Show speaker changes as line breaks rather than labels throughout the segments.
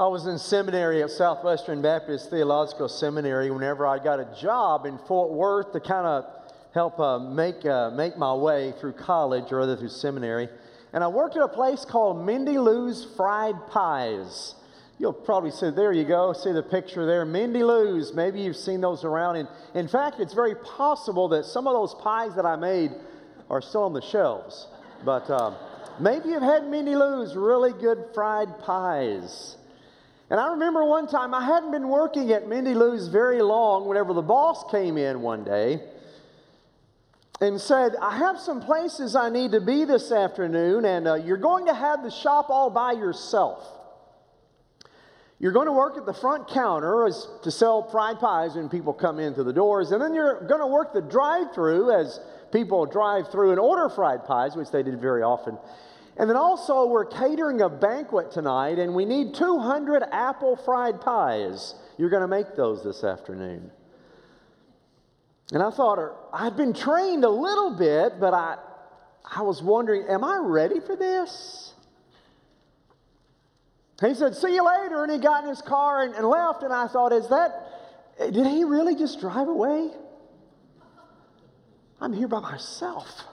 I was in seminary at Southwestern Baptist Theological Seminary whenever I got a job in Fort Worth to kind of help uh, make, uh, make my way through college or rather through seminary. And I worked at a place called Mindy Lou's Fried Pies. You'll probably see, there you go, see the picture there. Mindy Lou's, maybe you've seen those around. And in fact, it's very possible that some of those pies that I made are still on the shelves. But uh, maybe you've had Mindy Lou's really good fried pies. And I remember one time I hadn't been working at Mindy Lou's very long whenever the boss came in one day and said, I have some places I need to be this afternoon, and uh, you're going to have the shop all by yourself. You're going to work at the front counter as, to sell fried pies when people come in the doors, and then you're going to work the drive through as people drive through and order fried pies, which they did very often. And then also, we're catering a banquet tonight, and we need 200 apple fried pies. You're going to make those this afternoon. And I thought, er, I'd been trained a little bit, but I, I was wondering, am I ready for this? He said, See you later. And he got in his car and, and left. And I thought, Is that, did he really just drive away? I'm here by myself.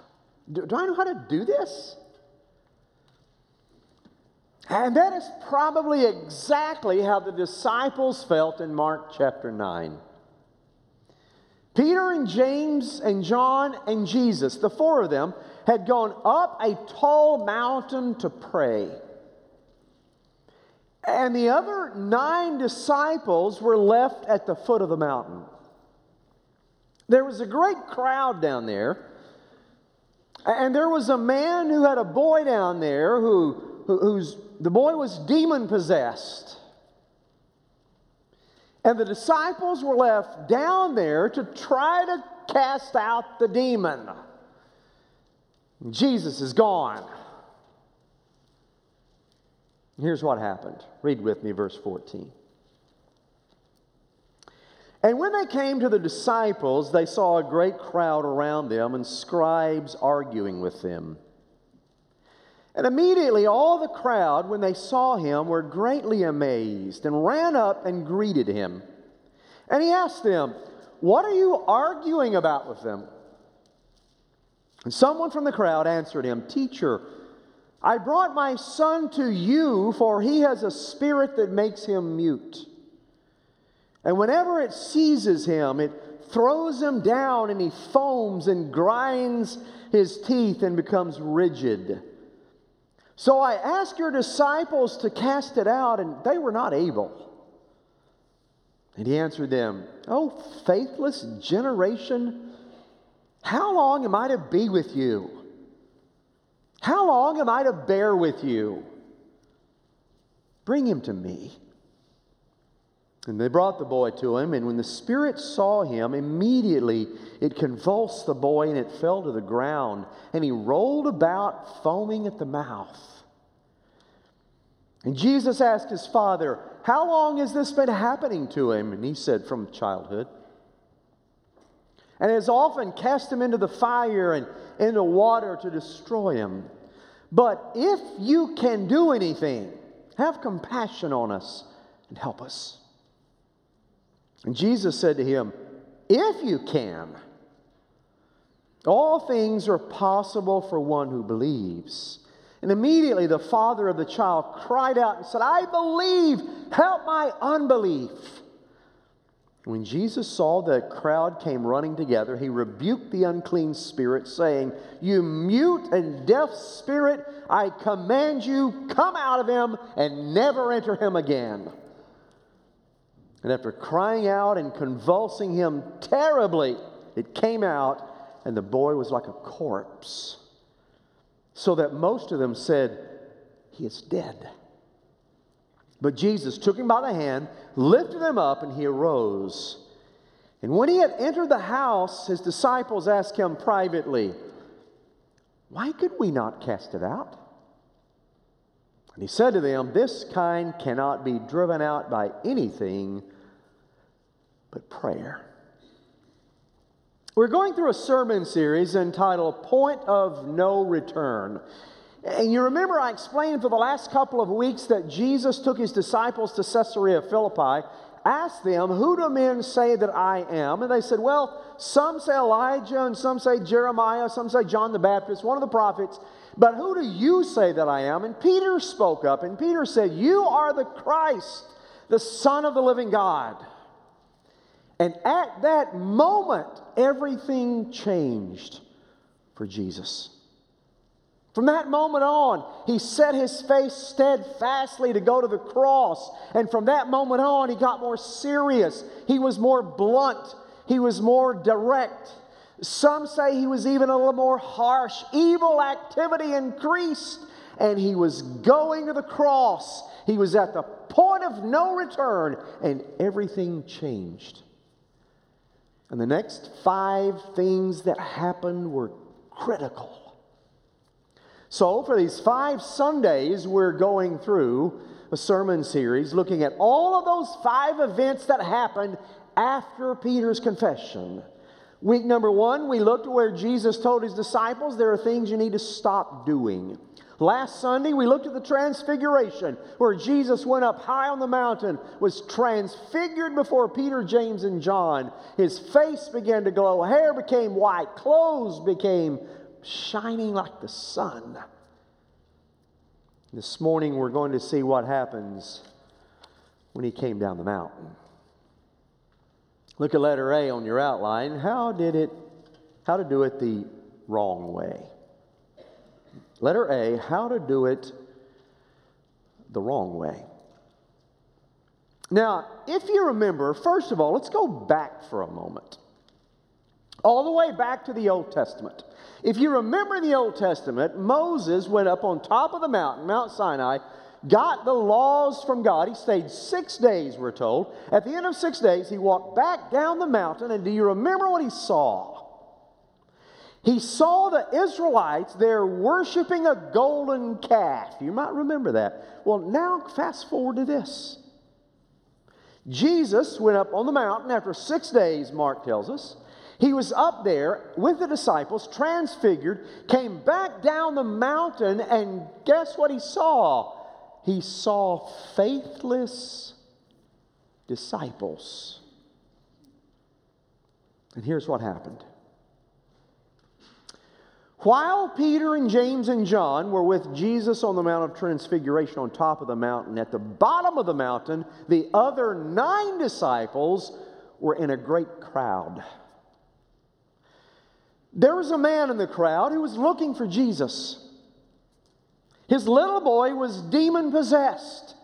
Do, do I know how to do this? And that is probably exactly how the disciples felt in Mark chapter 9. Peter and James and John and Jesus, the four of them, had gone up a tall mountain to pray. And the other nine disciples were left at the foot of the mountain. There was a great crowd down there. And there was a man who had a boy down there who, who whose the boy was demon possessed. And the disciples were left down there to try to cast out the demon. Jesus is gone. Here's what happened. Read with me verse 14. And when they came to the disciples, they saw a great crowd around them and scribes arguing with them. And immediately all the crowd, when they saw him, were greatly amazed and ran up and greeted him. And he asked them, What are you arguing about with them? And someone from the crowd answered him, Teacher, I brought my son to you, for he has a spirit that makes him mute. And whenever it seizes him, it throws him down, and he foams and grinds his teeth and becomes rigid. So I asked your disciples to cast it out, and they were not able. And he answered them, Oh, faithless generation, how long am I to be with you? How long am I to bear with you? Bring him to me. And they brought the boy to him, and when the Spirit saw him, immediately it convulsed the boy, and it fell to the ground, and he rolled about, foaming at the mouth. And Jesus asked his father, How long has this been happening to him? And he said, From childhood. And has often cast him into the fire and into water to destroy him. But if you can do anything, have compassion on us and help us. And Jesus said to him, If you can, all things are possible for one who believes. And immediately the father of the child cried out and said, I believe, help my unbelief. When Jesus saw the crowd came running together, he rebuked the unclean spirit, saying, You mute and deaf spirit, I command you, come out of him and never enter him again. And after crying out and convulsing him terribly, it came out, and the boy was like a corpse. So that most of them said, He is dead. But Jesus took him by the hand, lifted him up, and he arose. And when he had entered the house, his disciples asked him privately, Why could we not cast it out? And he said to them, This kind cannot be driven out by anything but prayer. We're going through a sermon series entitled Point of No Return. And you remember I explained for the last couple of weeks that Jesus took his disciples to Caesarea Philippi, asked them, Who do men say that I am? And they said, Well, some say Elijah, and some say Jeremiah, some say John the Baptist, one of the prophets. But who do you say that I am? And Peter spoke up, and Peter said, You are the Christ, the Son of the living God. And at that moment, everything changed for Jesus. From that moment on, he set his face steadfastly to go to the cross. And from that moment on, he got more serious. He was more blunt. He was more direct. Some say he was even a little more harsh. Evil activity increased, and he was going to the cross. He was at the point of no return, and everything changed. And the next five things that happened were critical. So, for these five Sundays, we're going through a sermon series looking at all of those five events that happened after Peter's confession. Week number one, we looked at where Jesus told his disciples there are things you need to stop doing. Last Sunday, we looked at the transfiguration, where Jesus went up high on the mountain, was transfigured before Peter, James, and John. His face began to glow, hair became white, clothes became shining like the sun. This morning, we're going to see what happens when he came down the mountain. Look at letter A on your outline. How did it, how to do it the wrong way? Letter A, how to do it the wrong way. Now, if you remember, first of all, let's go back for a moment. All the way back to the Old Testament. If you remember the Old Testament, Moses went up on top of the mountain, Mount Sinai, got the laws from God. He stayed six days, we're told. At the end of six days, he walked back down the mountain, and do you remember what he saw? He saw the Israelites there worshiping a golden calf. You might remember that. Well, now fast forward to this. Jesus went up on the mountain after six days, Mark tells us. He was up there with the disciples, transfigured, came back down the mountain, and guess what he saw? He saw faithless disciples. And here's what happened. While Peter and James and John were with Jesus on the Mount of Transfiguration on top of the mountain, at the bottom of the mountain, the other nine disciples were in a great crowd. There was a man in the crowd who was looking for Jesus. His little boy was demon possessed.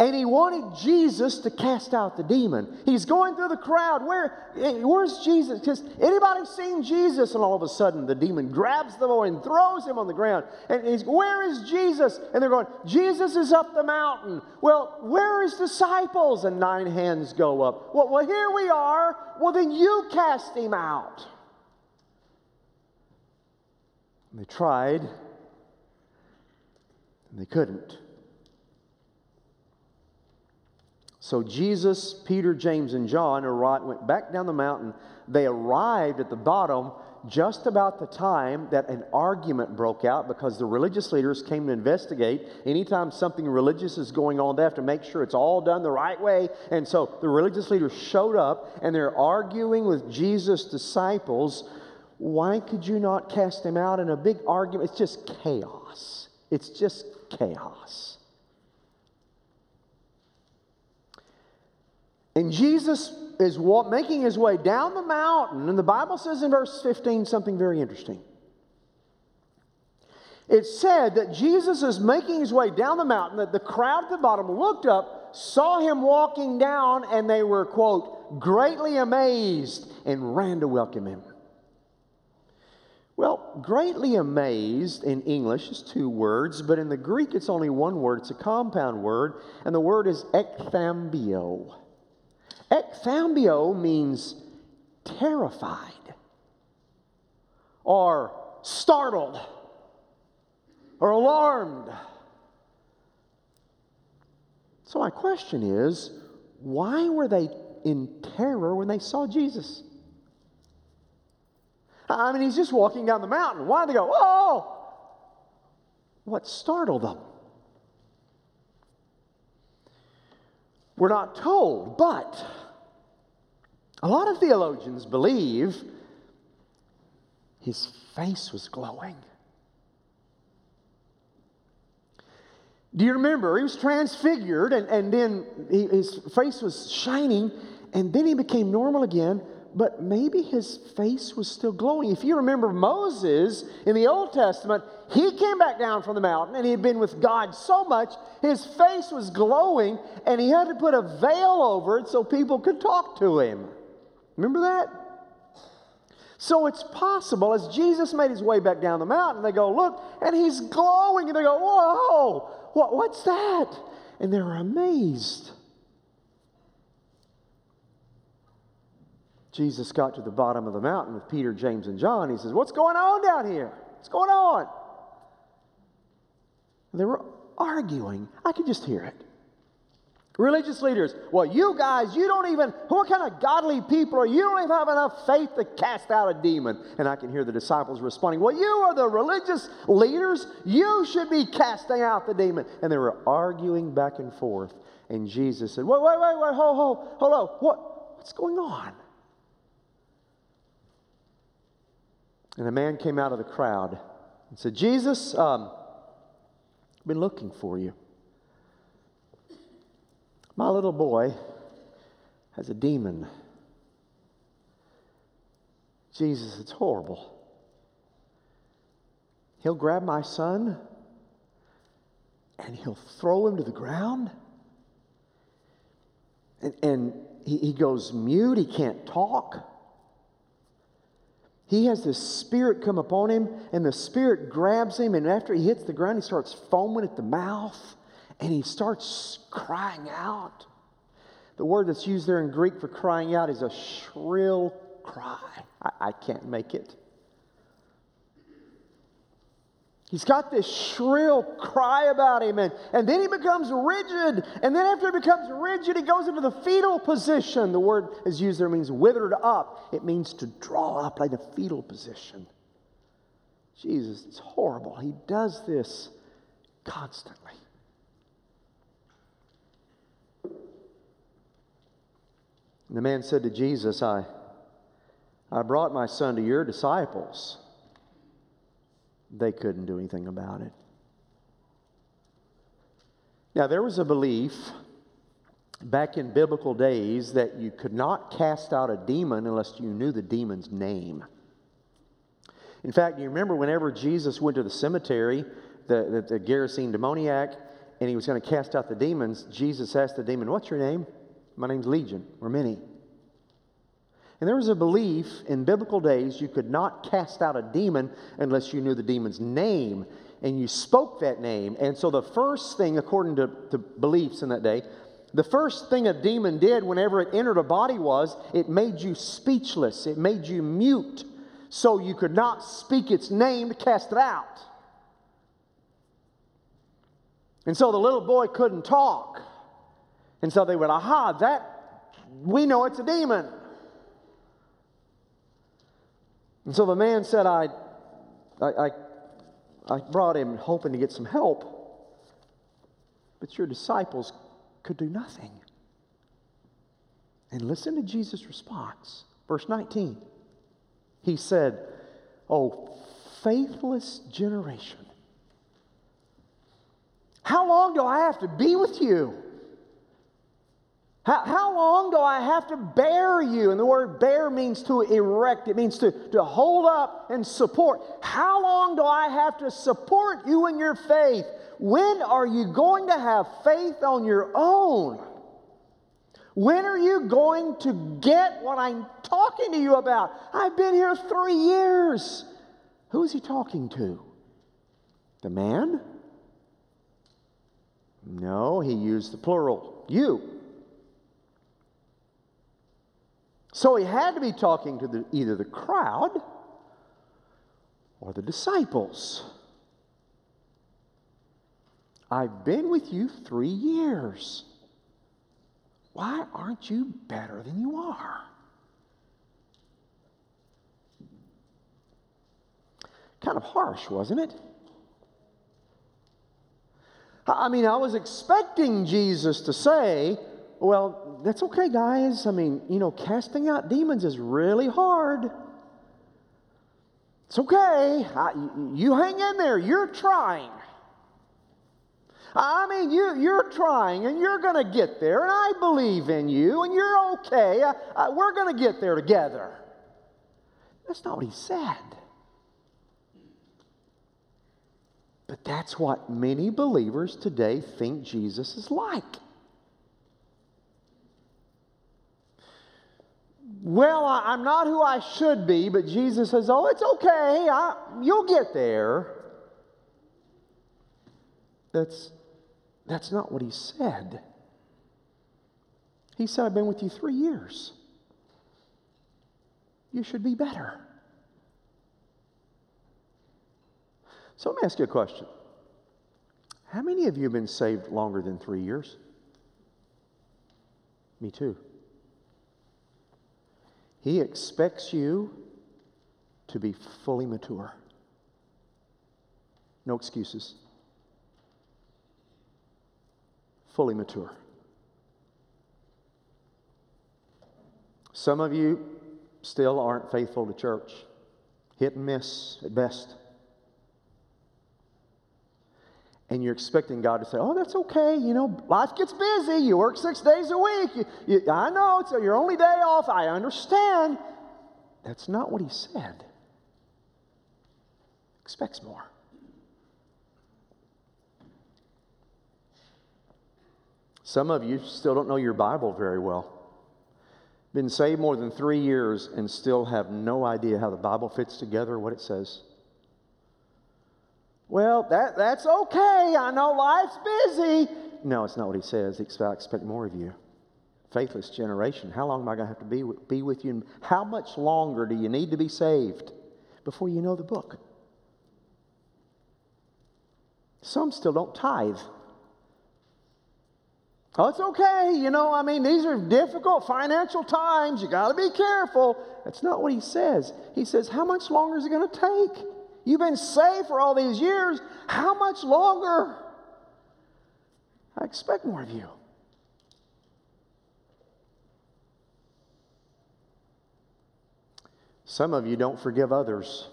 And he wanted Jesus to cast out the demon. He's going through the crowd. Where, eh, where's Jesus? Because anybody seen Jesus? And all of a sudden, the demon grabs the boy and throws him on the ground. And he's, where is Jesus? And they're going, Jesus is up the mountain. Well, where his disciples? And nine hands go up. Well, well here we are. Well, then you cast him out. And they tried, and they couldn't. So Jesus, Peter, James, and John went back down the mountain. They arrived at the bottom just about the time that an argument broke out because the religious leaders came to investigate. Anytime something religious is going on, they have to make sure it's all done the right way. And so the religious leaders showed up and they're arguing with Jesus' disciples why could you not cast him out in a big argument? It's just chaos. It's just chaos. And Jesus is making his way down the mountain, and the Bible says in verse 15 something very interesting. It said that Jesus is making his way down the mountain, that the crowd at the bottom looked up, saw him walking down, and they were, quote, greatly amazed and ran to welcome him. Well, greatly amazed in English is two words, but in the Greek it's only one word. It's a compound word, and the word is ekthambio. Ekthambio means terrified or startled or alarmed. So, my question is why were they in terror when they saw Jesus? I mean, he's just walking down the mountain. Why did they go, oh? what startled them? We're not told, but a lot of theologians believe his face was glowing. Do you remember? He was transfigured, and, and then he, his face was shining, and then he became normal again, but maybe his face was still glowing. If you remember Moses in the Old Testament, he came back down from the mountain, and he had been with God so much, his face was glowing, and he had to put a veil over it so people could talk to him. Remember that? So it's possible as Jesus made his way back down the mountain, they go, Look, and he's glowing, and they go, Whoa, what, what's that? And they're amazed. Jesus got to the bottom of the mountain with Peter, James, and John. He says, What's going on down here? What's going on? And they were arguing. I could just hear it. Religious leaders, well, you guys, you don't even, what kind of godly people are you? You don't even have enough faith to cast out a demon. And I can hear the disciples responding, well, you are the religious leaders. You should be casting out the demon. And they were arguing back and forth. And Jesus said, wait, wait, wait, wait, hold, hold, hold on. What, what's going on? And a man came out of the crowd and said, Jesus, um, I've been looking for you. My little boy has a demon. Jesus, it's horrible. He'll grab my son and he'll throw him to the ground. And, and he, he goes mute, he can't talk. He has this spirit come upon him, and the spirit grabs him, and after he hits the ground, he starts foaming at the mouth and he starts crying out. The word that's used there in Greek for crying out is a shrill cry. I, I can't make it. He's got this shrill cry about him, and, and then he becomes rigid. And then, after he becomes rigid, he goes into the fetal position. The word is used there means withered up, it means to draw up like a fetal position. Jesus, it's horrible. He does this constantly. And the man said to Jesus, I, I brought my son to your disciples. They couldn't do anything about it. Now, there was a belief back in biblical days that you could not cast out a demon unless you knew the demon's name. In fact, you remember whenever Jesus went to the cemetery, the, the, the Gerasene demoniac, and he was going to cast out the demons, Jesus asked the demon, What's your name? My name's Legion. We're many. And there was a belief in biblical days you could not cast out a demon unless you knew the demon's name and you spoke that name. And so the first thing, according to, to beliefs in that day, the first thing a demon did whenever it entered a body was it made you speechless, it made you mute, so you could not speak its name to cast it out. And so the little boy couldn't talk. And so they went, aha, that, we know it's a demon. And so the man said, I, I, I, brought him hoping to get some help, but your disciples could do nothing. And listen to Jesus' response. Verse 19. He said, Oh, faithless generation. How long do I have to be with you? How, how long do I have to bear you? And the word bear means to erect, it means to, to hold up and support. How long do I have to support you in your faith? When are you going to have faith on your own? When are you going to get what I'm talking to you about? I've been here three years. Who is he talking to? The man? No, he used the plural. You. So he had to be talking to the, either the crowd or the disciples. I've been with you three years. Why aren't you better than you are? Kind of harsh, wasn't it? I mean, I was expecting Jesus to say, well, that's okay, guys. I mean, you know, casting out demons is really hard. It's okay. I, you hang in there. You're trying. I mean, you, you're trying and you're going to get there, and I believe in you, and you're okay. I, I, we're going to get there together. That's not what he said. But that's what many believers today think Jesus is like. Well, I, am not who I should be, but Jesus says, Oh, it's okay. I, you'll get there. That's that's not what he said. He said, I've been with you three years. You should be better. So let me ask you a question. How many of you have been saved longer than three years? Me too. He expects you to be fully mature. No excuses. fully mature. Some of you still aren't faithful to church, hit and miss at best. And you're expecting God to say, Oh, that's okay. You know, life gets busy. You work six days a week. You, you, I know it's your only day off. I understand. That's not what He said. Expects more. Some of you still don't know your Bible very well. Been saved more than three years and still have no idea how the Bible fits together, what it says. Well, that, that's okay. I know life's busy. No, it's not what he says. He expect, more of you. Faithless generation. How long am I going to have to be, be with you? How much longer do you need to be saved before you know the book? Some still don't tithe. Oh, it's okay. You know, I mean, these are difficult financial times. You got to be careful. That's not what he says. He says, How much longer is it going to take? You've been saved for all these years. How much longer? I expect more of you. Some of you don't forgive others.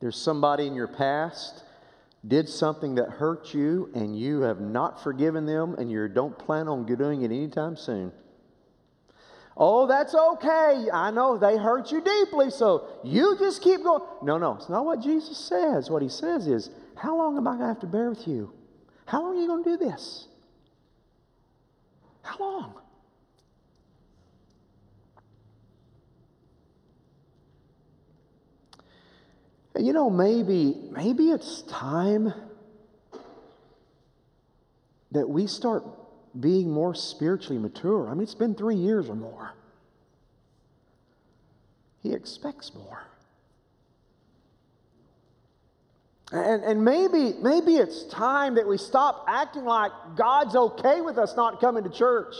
There's somebody in your past did something that hurt you and you have not forgiven them and you don't plan on doing it anytime soon. Oh, that's okay. I know they hurt you deeply, so you just keep going. No, no, it's not what Jesus says. What he says is, How long am I going to have to bear with you? How long are you going to do this? How long? You know, maybe, maybe it's time that we start being more spiritually mature. I mean, it's been three years or more. He expects more. And, and maybe, maybe it's time that we stop acting like God's okay with us not coming to church.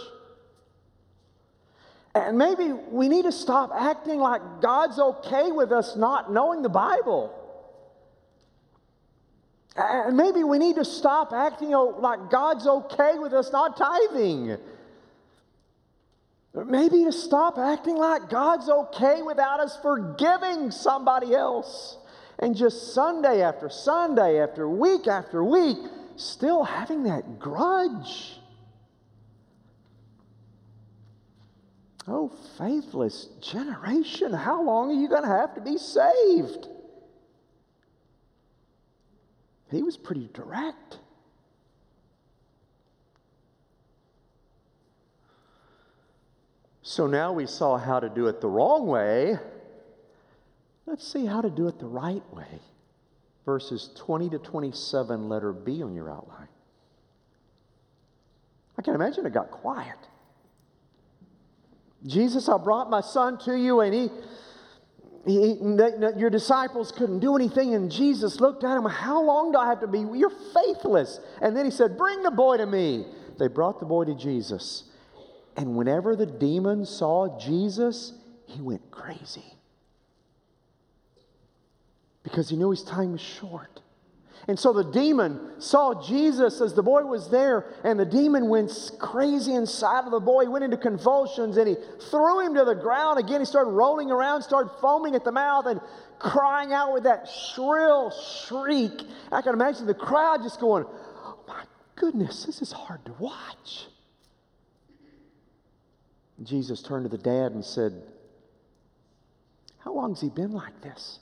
And maybe we need to stop acting like God's okay with us not knowing the Bible. And maybe we need to stop acting like God's okay with us not tithing. Maybe to stop acting like God's okay without us forgiving somebody else. And just Sunday after Sunday, after week after week, still having that grudge. Oh, faithless generation, how long are you going to have to be saved? He was pretty direct. So now we saw how to do it the wrong way. Let's see how to do it the right way. Verses 20 to 27, letter B on your outline. I can imagine it got quiet. Jesus, I brought my son to you, and he, he, your disciples couldn't do anything, and Jesus looked at him. How long do I have to be? You're faithless. And then he said, Bring the boy to me. They brought the boy to Jesus. And whenever the demon saw Jesus, he went crazy because he knew his time was short. And so the demon saw Jesus as the boy was there, and the demon went crazy inside of the boy. He went into convulsions and he threw him to the ground again. He started rolling around, started foaming at the mouth, and crying out with that shrill shriek. I can imagine the crowd just going, Oh my goodness, this is hard to watch. Jesus turned to the dad and said, How long has he been like this?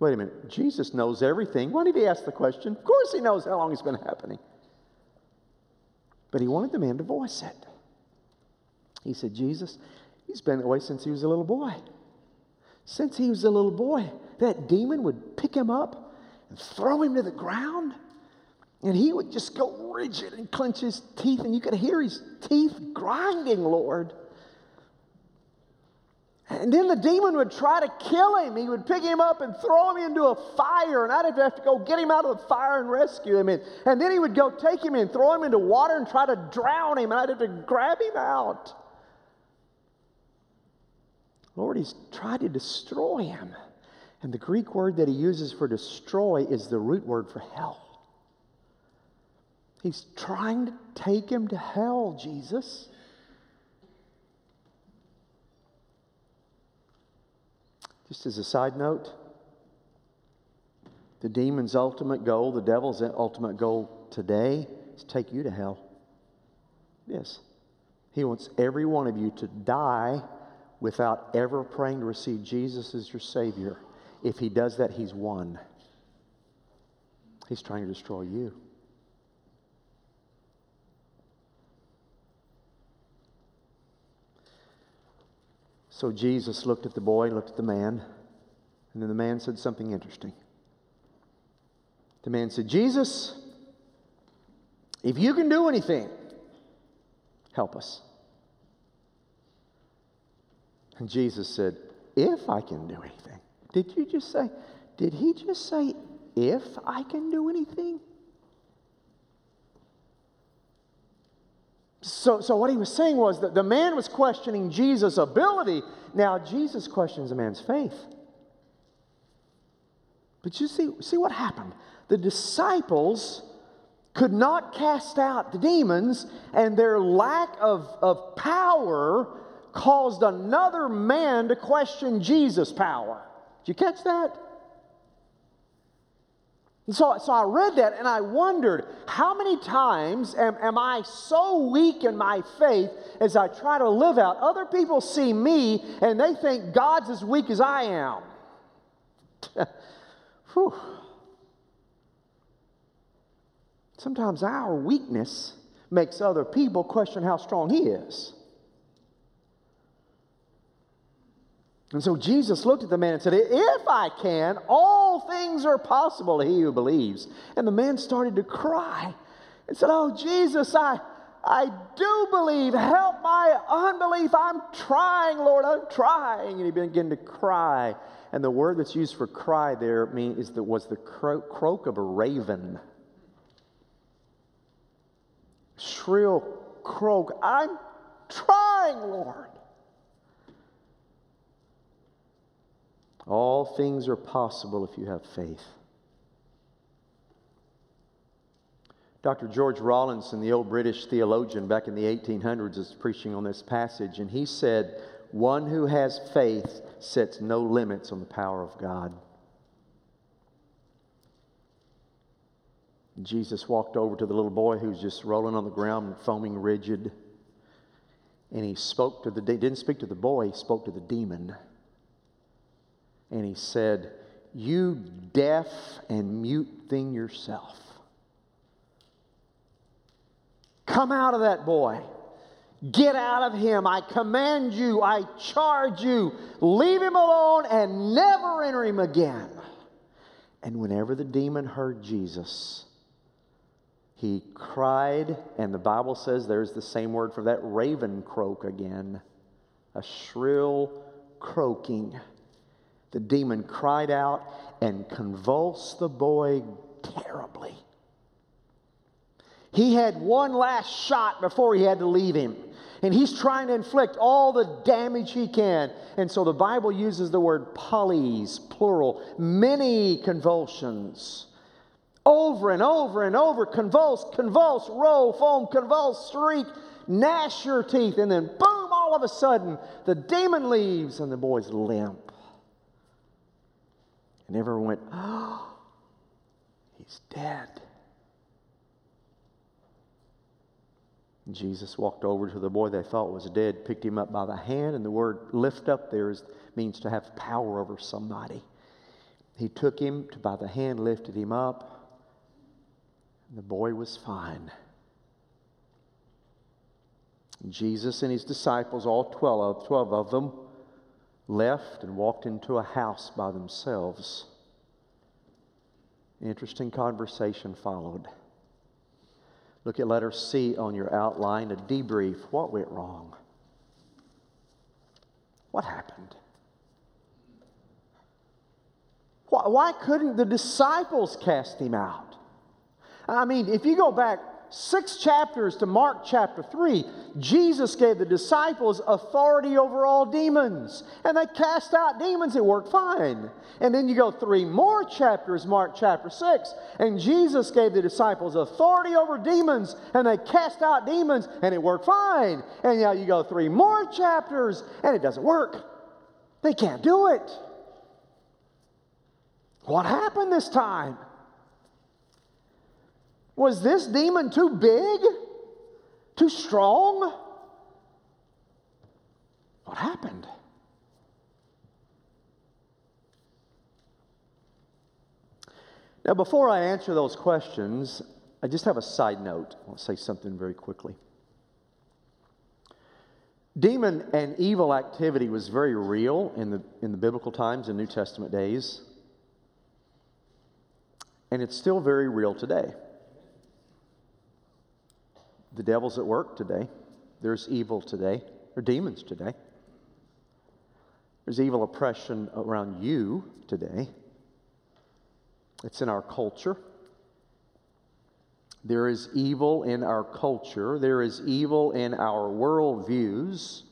Wait a minute. Jesus knows everything. Why did he ask the question? Of course, he knows how long it's been happening. But he wanted the man to voice it. He said, Jesus, he's been that way since he was a little boy. Since he was a little boy, that demon would pick him up and throw him to the ground. And he would just go rigid and clench his teeth, and you could hear his teeth grinding, Lord. And then the demon would try to kill him. He would pick him up and throw him into a fire, and I'd have to go get him out of the fire and rescue him. And, and then he would go take him and throw him into water and try to drown him, and I'd have to grab him out. Lord, he's tried to destroy him. And the Greek word that he uses for destroy is the root word for hell. He's trying to take him to hell, Jesus. Just as a side note, the demon's ultimate goal, the devil's ultimate goal today is to take you to hell. Yes. He wants every one of you to die without ever praying to receive Jesus as your Savior. If he does that, he's won. He's trying to destroy you. So Jesus looked at the boy, looked at the man, and then the man said something interesting. The man said, Jesus, if you can do anything, help us. And Jesus said, If I can do anything. Did you just say, did he just say, if I can do anything? So, so what he was saying was that the man was questioning Jesus' ability. Now, Jesus questions a man's faith. But you see, see what happened? The disciples could not cast out the demons, and their lack of, of power caused another man to question Jesus' power. Did you catch that? And so, so I read that and I wondered how many times am, am I so weak in my faith as I try to live out? Other people see me and they think God's as weak as I am. Sometimes our weakness makes other people question how strong He is. And so Jesus looked at the man and said, If I can, all things are possible to he who believes. And the man started to cry and said, Oh, Jesus, I, I do believe. Help my unbelief. I'm trying, Lord. I'm trying. And he began to cry. And the word that's used for cry there mean, is that was the cro- croak of a raven. Shrill croak. I'm trying, Lord. All things are possible if you have faith. Dr. George Rawlinson, the old British theologian back in the 1800s, is preaching on this passage, and he said, One who has faith sets no limits on the power of God. Jesus walked over to the little boy who's just rolling on the ground, foaming rigid, and he spoke to the, didn't speak to the boy, he spoke to the demon and he said, You deaf and mute thing yourself. Come out of that boy. Get out of him. I command you. I charge you. Leave him alone and never enter him again. And whenever the demon heard Jesus, he cried, and the Bible says there's the same word for that raven croak again a shrill croaking. The demon cried out and convulsed the boy terribly. He had one last shot before he had to leave him. And he's trying to inflict all the damage he can. And so the Bible uses the word polys, plural, many convulsions. Over and over and over, convulse, convulse, roll, foam, convulse, shriek, gnash your teeth, and then boom, all of a sudden, the demon leaves and the boy's limp. And everyone went, oh, he's dead. Jesus walked over to the boy they thought was dead, picked him up by the hand, and the word lift up there is, means to have power over somebody. He took him to, by the hand, lifted him up, and the boy was fine. Jesus and his disciples, all 12 of, 12 of them, left and walked into a house by themselves. Interesting conversation followed. Look at letter C on your outline, a debrief. What went wrong? What happened? Why couldn't the disciples cast him out? I mean, if you go back six chapters to Mark chapter 3, Jesus gave the disciples authority over all demons, and they cast out demons. It worked fine. And then you go three more chapters, Mark chapter 6, and Jesus gave the disciples authority over demons, and they cast out demons, and it worked fine. And now you go three more chapters, and it doesn't work. They can't do it. What happened this time? Was this demon too big? Too strong? What happened? Now, before I answer those questions, I just have a side note. I'll say something very quickly. Demon and evil activity was very real in the, in the biblical times and New Testament days, and it's still very real today. The devil's at work today. There's evil today. There are demons today. There's evil oppression around you today. It's in our culture. There is evil in our culture. There is evil in our worldviews.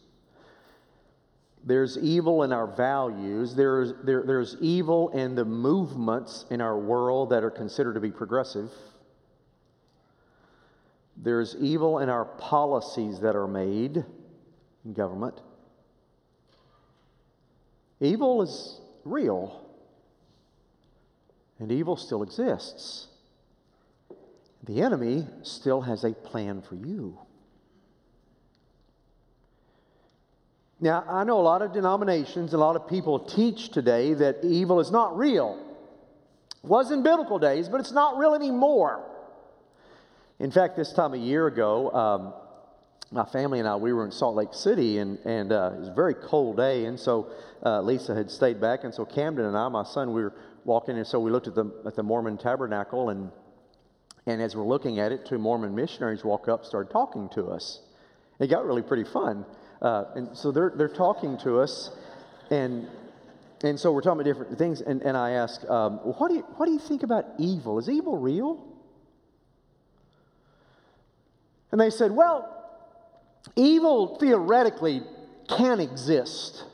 There's evil in our values. There's, there, there's evil in the movements in our world that are considered to be progressive. There's evil in our policies that are made in government. Evil is real, and evil still exists. The enemy still has a plan for you. Now, I know a lot of denominations, a lot of people teach today that evil is not real. It was in biblical days, but it's not real anymore. In fact, this time a year ago, um, my family and I, we were in Salt Lake City, and, and uh, it was a very cold day, and so uh, Lisa had stayed back, and so Camden and I, my son, we were walking, and so we looked at the, at the Mormon tabernacle, and, and as we're looking at it, two Mormon missionaries walk up, started talking to us. It got really pretty fun. Uh, and so they're, they're talking to us, and, and so we're talking about different things, and, and I ask, um, well, what, do you, what do you think about evil? Is evil real? And they said, well, evil theoretically can exist.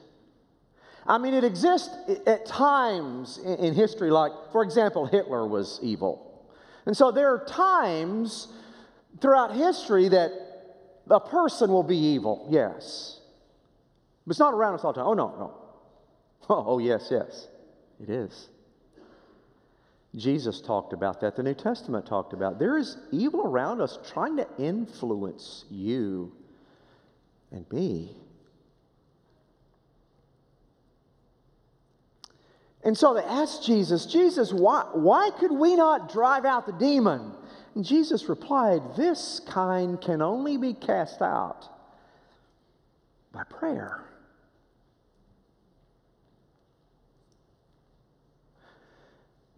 I mean, it exists at times in history, like, for example, Hitler was evil. And so there are times throughout history that a person will be evil, yes. But it's not around us all the time. Oh, no, no. Oh, yes, yes, it is. Jesus talked about that. The New Testament talked about. There is evil around us trying to influence you and me. And so they asked Jesus, Jesus, why, why could we not drive out the demon? And Jesus replied, This kind can only be cast out by prayer.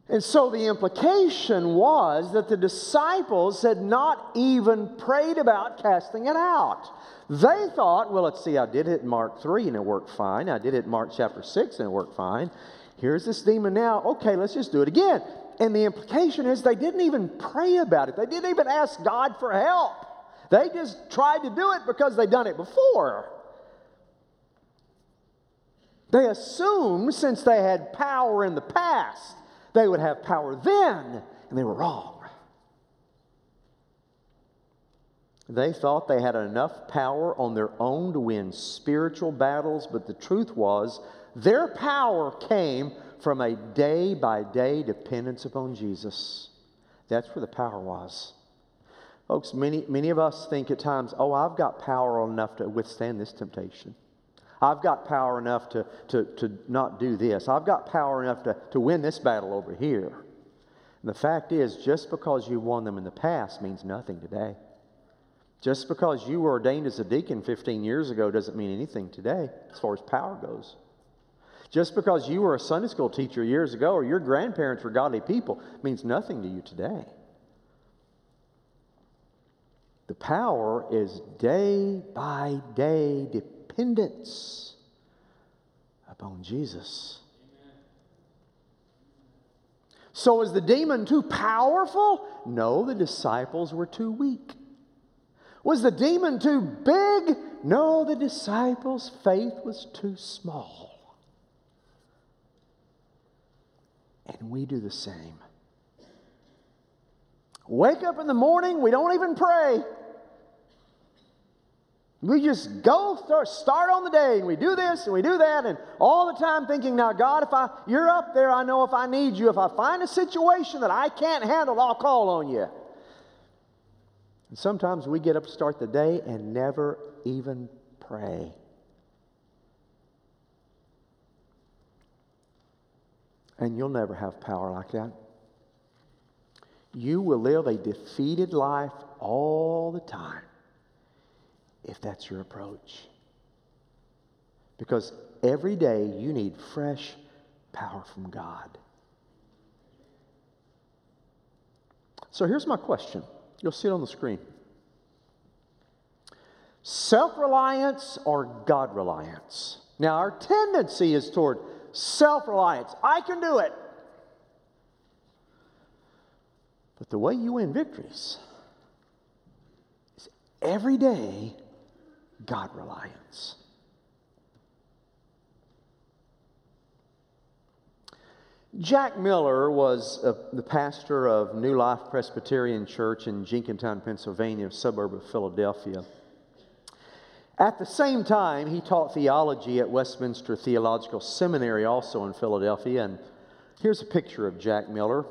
And so the implication was that the disciples had not even prayed about casting it out. They thought, well, let's see, I did it in Mark 3 and it worked fine. I did it in Mark chapter 6 and it worked fine. Here's this demon now. Okay, let's just do it again. And the implication is they didn't even pray about it, they didn't even ask God for help. They just tried to do it because they'd done it before. They assumed since they had power in the past, they would have power then, and they were wrong. They thought they had enough power on their own to win spiritual battles, but the truth was their power came from a day by day dependence upon Jesus. That's where the power was. Folks, many, many of us think at times, oh, I've got power enough to withstand this temptation. I've got power enough to, to, to not do this. I've got power enough to, to win this battle over here. And the fact is, just because you won them in the past means nothing today. Just because you were ordained as a deacon 15 years ago doesn't mean anything today as far as power goes. Just because you were a Sunday school teacher years ago or your grandparents were godly people means nothing to you today. The power is day by day dependence upon Jesus. So, is the demon too powerful? No, the disciples were too weak. Was the demon too big? No, the disciples' faith was too small. And we do the same. Wake up in the morning, we don't even pray. We just go start, start on the day and we do this and we do that and all the time thinking, now God, if I you're up there, I know if I need you. If I find a situation that I can't handle, I'll call on you. And sometimes we get up to start the day and never even pray. And you'll never have power like that. You will live a defeated life all the time if that's your approach. Because every day you need fresh power from God. So here's my question. You'll see it on the screen. Self reliance or God reliance? Now, our tendency is toward self reliance. I can do it. But the way you win victories is every day God reliance. Jack Miller was a, the pastor of New Life Presbyterian Church in Jenkintown, Pennsylvania, a suburb of Philadelphia. At the same time, he taught theology at Westminster Theological Seminary, also in Philadelphia. And here's a picture of Jack Miller.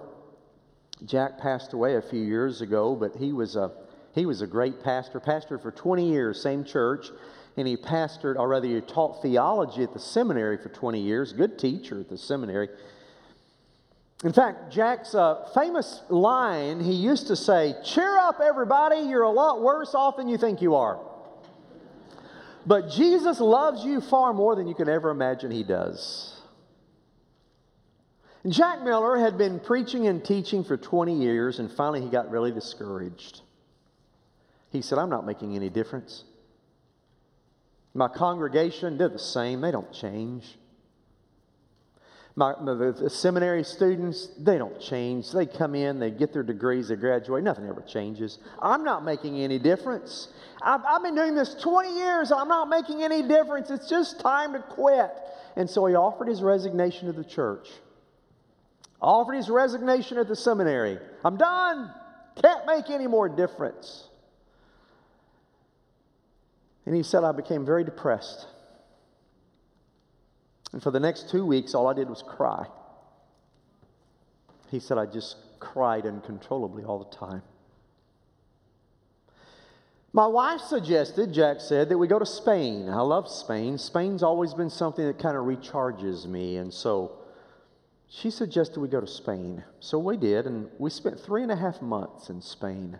Jack passed away a few years ago, but he was a, he was a great pastor, pastored for 20 years, same church. And he pastored, or rather, he taught theology at the seminary for 20 years, good teacher at the seminary. In fact, Jack's uh, famous line, he used to say, Cheer up, everybody, you're a lot worse off than you think you are. But Jesus loves you far more than you can ever imagine he does. Jack Miller had been preaching and teaching for 20 years, and finally he got really discouraged. He said, I'm not making any difference. My congregation, they're the same, they don't change. My, the, seminary students, they don't change. They come in, they get their degrees, they graduate. Nothing ever changes. I'm not making any difference. I've, I've been doing this 20 years. I'm not making any difference. It's just time to quit. And so he offered his resignation to the church, offered his resignation at the seminary. I'm done. Can't make any more difference. And he said, I became very depressed. And for the next two weeks, all I did was cry. He said, I just cried uncontrollably all the time. My wife suggested, Jack said, that we go to Spain. I love Spain. Spain's always been something that kind of recharges me. And so she suggested we go to Spain. So we did, and we spent three and a half months in Spain.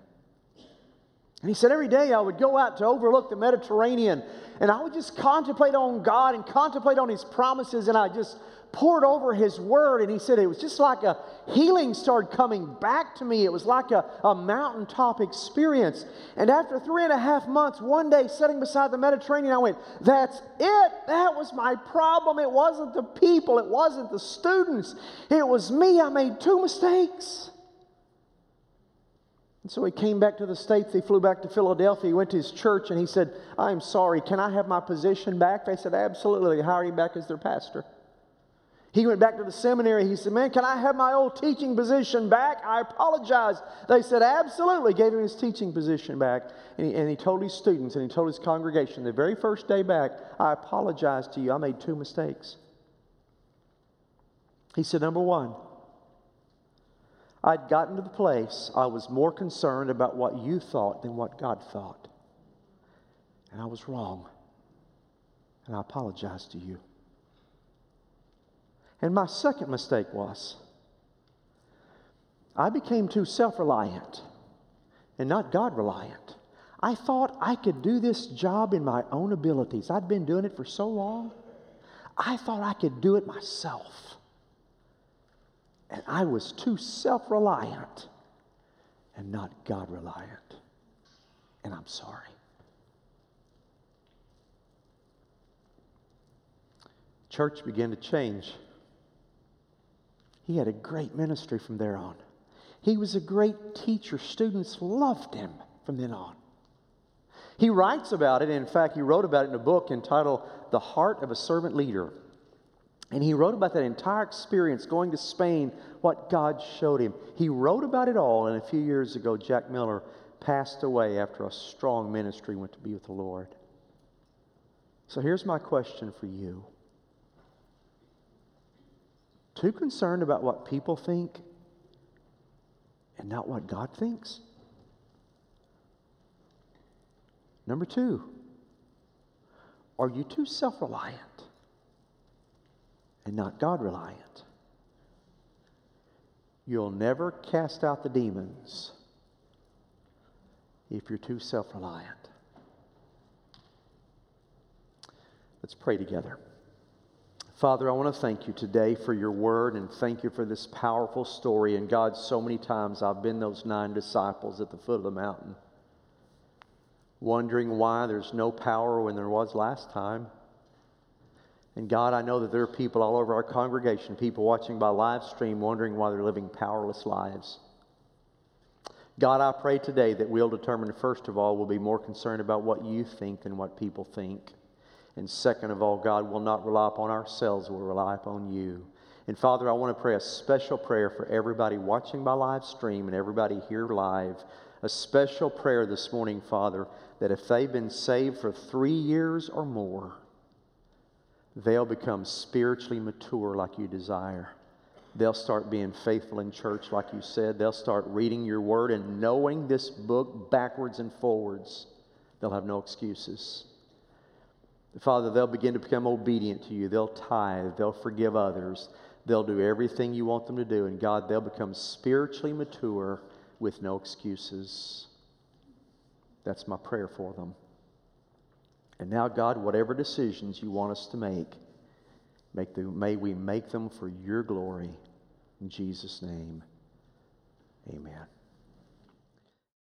And he said, every day I would go out to overlook the Mediterranean and I would just contemplate on God and contemplate on His promises and I just pored over His Word. And he said, it was just like a healing started coming back to me. It was like a, a mountaintop experience. And after three and a half months, one day sitting beside the Mediterranean, I went, that's it. That was my problem. It wasn't the people, it wasn't the students, it was me. I made two mistakes. And so he came back to the States. He flew back to Philadelphia. He went to his church and he said, I'm sorry, can I have my position back? They said, Absolutely. They hired him back as their pastor. He went back to the seminary. He said, Man, can I have my old teaching position back? I apologize. They said, Absolutely. Gave him his teaching position back. And he, and he told his students and he told his congregation the very first day back, I apologize to you. I made two mistakes. He said, Number one, I'd gotten to the place I was more concerned about what you thought than what God thought. And I was wrong. And I apologize to you. And my second mistake was I became too self reliant and not God reliant. I thought I could do this job in my own abilities. I'd been doing it for so long. I thought I could do it myself. And I was too self reliant and not God reliant. And I'm sorry. Church began to change. He had a great ministry from there on. He was a great teacher. Students loved him from then on. He writes about it. In fact, he wrote about it in a book entitled The Heart of a Servant Leader. And he wrote about that entire experience going to Spain, what God showed him. He wrote about it all, and a few years ago, Jack Miller passed away after a strong ministry went to be with the Lord. So here's my question for you Too concerned about what people think and not what God thinks? Number two, are you too self reliant? And not God reliant. You'll never cast out the demons if you're too self reliant. Let's pray together. Father, I want to thank you today for your word and thank you for this powerful story. And God, so many times I've been those nine disciples at the foot of the mountain, wondering why there's no power when there was last time. And God, I know that there are people all over our congregation, people watching by live stream, wondering why they're living powerless lives. God, I pray today that we'll determine, first of all, we'll be more concerned about what you think than what people think. And second of all, God, we'll not rely upon ourselves, we'll rely upon you. And Father, I want to pray a special prayer for everybody watching by live stream and everybody here live. A special prayer this morning, Father, that if they've been saved for three years or more, they'll become spiritually mature like you desire. They'll start being faithful in church like you said. They'll start reading your word and knowing this book backwards and forwards. They'll have no excuses. Father, they'll begin to become obedient to you. They'll tithe. They'll forgive others. They'll do everything you want them to do. And God, they'll become spiritually mature with no excuses. That's my prayer for them. And now, God, whatever decisions you want us to make, make them, may we make them for your glory. In Jesus' name, amen.